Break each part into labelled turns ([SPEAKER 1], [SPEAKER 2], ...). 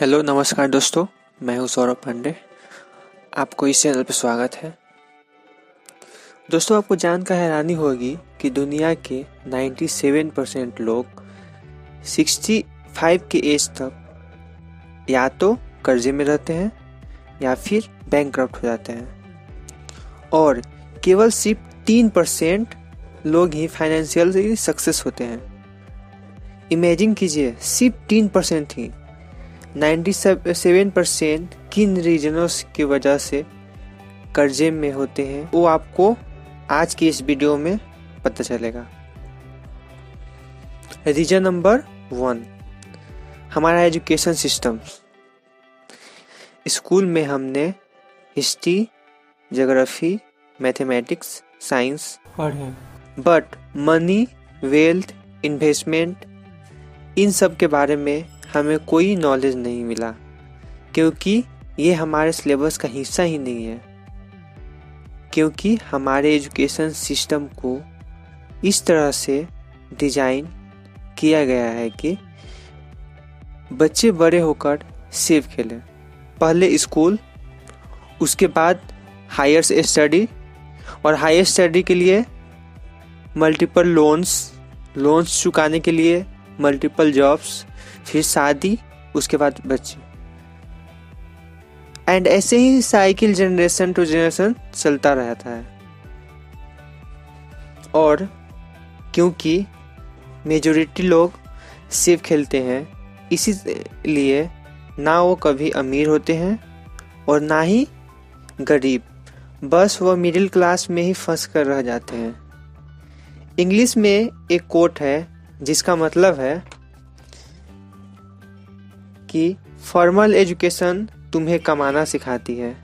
[SPEAKER 1] Hello, नमस्कार दोस्तों, मैं हूँ सौरभ पांडे। आपको इस चैनल पर स्वागत है। दोस्तों, आपको जानकर हैरानी होगी कि दुनिया के 97 परसेंट लोग 65 के एज तक या तो कर्जे में रहते हैं या फिर बैंक हो जाते हैं। और केवल सिर्फ़ तीन परसेंट लोग ही फाइनेंशियल सक्सेस होते हैं। इमेजिन कीजिए, सिर्फ़ तीन परसेंट ही 97 परसेंट किन रीजनों की वजह से कर्जे में होते हैं वो आपको आज की इस वीडियो में पता चलेगा। रीजन नंबर वन हमारा एजुकेशन सिस्टम। स्कूल में हमने हिस्ट्री जोग्राफी मैथमेटिक्स साइंस पढ़े। बट मनी वेल्थ इन्वेस्टमेंट इन सब के बारे में हमें कोई नॉलेज नहीं मिला, क्योंकि ये हमारे सिलेबस का हिस्सा ही नहीं है। क्योंकि हमारे एजुकेशन सिस्टम को इस तरह से डिज़ाइन किया गया है कि बच्चे बड़े होकर सेफ़ खेलें। पहले स्कूल उसके बाद हायर स्टडी और हायर स्टडी के लिए मल्टीपल लोन्स लोन्स चुकाने के लिए मल्टीपल जॉब्स फिर शादी, उसके बाद बच्चे। एंड ऐसे ही साइकिल जनरेशन टू जनरेशन चलता रहता है। और क्योंकि मेजोरिटी लोग सिर्फ़ खेलते हैं, इसीलिए ना वो कभी अमीर होते हैं और ना ही गरीब। बस वो मिडिल क्लास में ही फंस कर रह जाते हैं। इंग्लिश में एक कोट है, जिसका मतलब है कि फॉर्मल एजुकेशन तुम्हें कमाना सिखाती है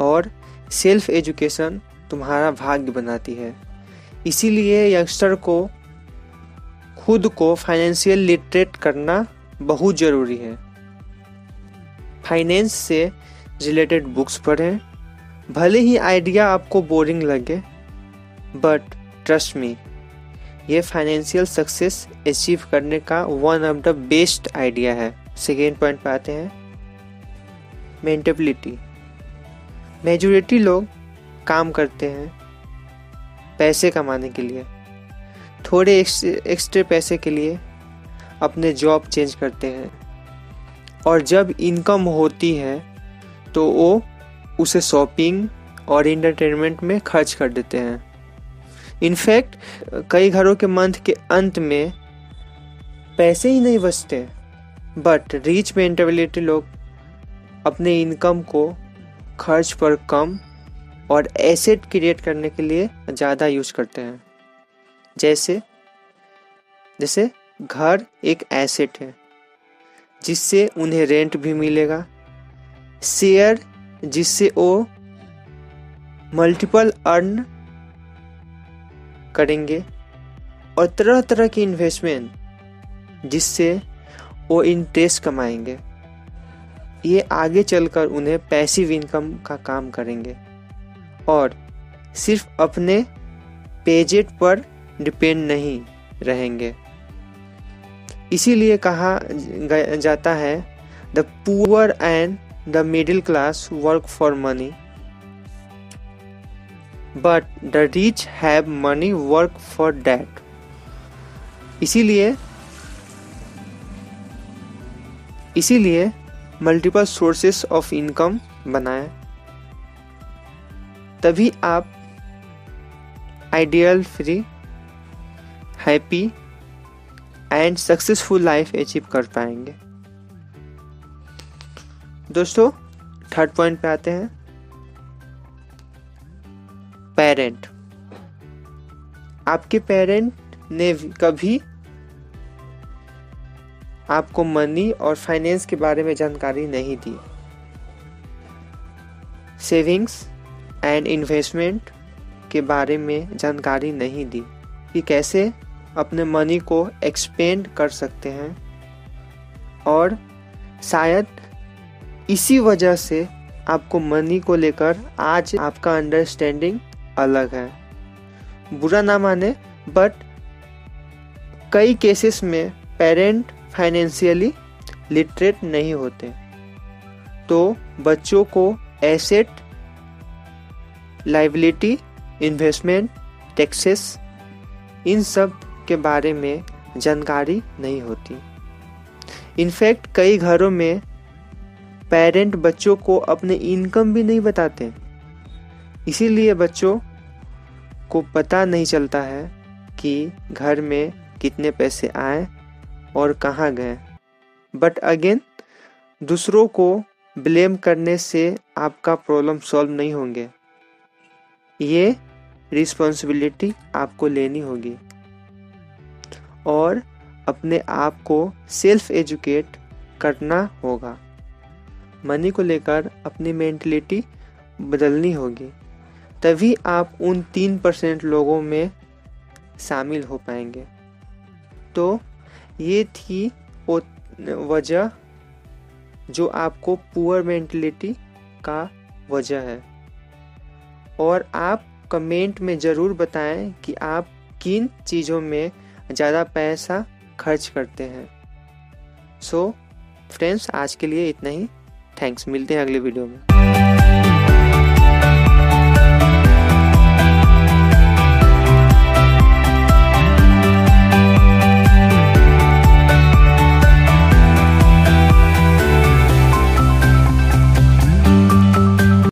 [SPEAKER 1] और सेल्फ एजुकेशन तुम्हारा भाग्य बनाती है। इसीलिए यंगस्टर को, खुद को फाइनेंशियल लिटरेट करना बहुत ज़रूरी है। फाइनेंस से रिलेटेड बुक्स पढ़ें। भले ही आइडिया आपको बोरिंग लगे बट ट्रस्ट मी ये फाइनेंशियल सक्सेस अचीव करने का one of the best idea है। सेकेंड पॉइंट पे आते हैं। मेंटेबिलिटी। मेजोरिटी लोग काम करते हैं पैसे कमाने के लिए। थोड़े एक्स्ट्रा पैसे के लिए अपने जॉब चेंज करते हैं। और जब इनकम होती है तो वो उसे शॉपिंग और इंटरटेनमेंट में खर्च कर देते हैं। इनफैक्ट, कई घरों के मंथ के अंत में पैसे ही नहीं बचते। बट रिच मेंटेबिलिटी लोग अपने इनकम को खर्च पर कम और एसेट क्रिएट करने के लिए ज़्यादा यूज़ करते हैं। जैसे जैसे घर एक एसेट है, जिससे उन्हें रेंट भी मिलेगा। शेयर जिससे वो मल्टीपल अर्न करेंगे। और तरह तरह की इन्वेस्टमेंट जिससे वो इंटरेस्ट कमाएँगे। ये आगे चलकर उन्हें पैसिव इनकम का काम करेंगे। और सिर्फ़ अपने पेजेट पर डिपेंड नहीं रहेंगे। इसीलिए कहा जाता है the poor and the middle class work for money but the rich have money work for that इसीलिए इसीलिए मल्टीपल सोर्सेस ऑफ़ इनकम बनाएँ। तभी आप ideal free happy and successful life achieve कर पाएँगे। दोस्तों थर्ड पॉइंट पे आते हैं। पेरेंट आपके पेरेंट ने कभी आपको मनी और फाइनेंस के बारे में जानकारी नहीं दी। सेविंग्स एंड इन्वेस्टमेंट के बारे में जानकारी नहीं दी कि कैसे अपने मनी को एक्सपेंड कर सकते हैं। और शायद इसी वजह से आपको मनी को लेकर आज आपका अंडरस्टैंडिंग अलग है। बुरा ना माने बट कई केसेस में पेरेंट फाइनेंशियली लिटरेट नहीं होते। तो बच्चों को एसेट लाइबिलिटी इन्वेस्टमेंट टैक्सेस इन सब के बारे में जानकारी नहीं होती। इनफैक्ट कई घरों में पेरेंट बच्चों को अपने इनकम भी नहीं बताते। इसीलिए बच्चों को पता नहीं चलता है कि घर में कितने पैसे आए और कहाँ गए। बट अगेन दूसरों को ब्लेम करने से आपका प्रॉब्लम सॉल्व नहीं होंगे। ये रिस्पॉन्सिबिलिटी आपको लेनी होगी। और अपने आप को सेल्फ एजुकेट करना होगा। मनी को लेकर अपनी मेंटलिटी बदलनी होगी। तभी आप उन तीन परसेंट लोगों में शामिल हो पाएँगे। तो ये थी वजह जो आपको पुअर मेंटलिटी का वजह है। और आप कमेंट में ज़रूर बताएँ कि आप किन चीज़ों में ज़्यादा पैसा खर्च करते हैं। सो so, फ्रेंड्स आज के लिए इतना ही। थैंक्स मिलते हैं अगले वीडियो में।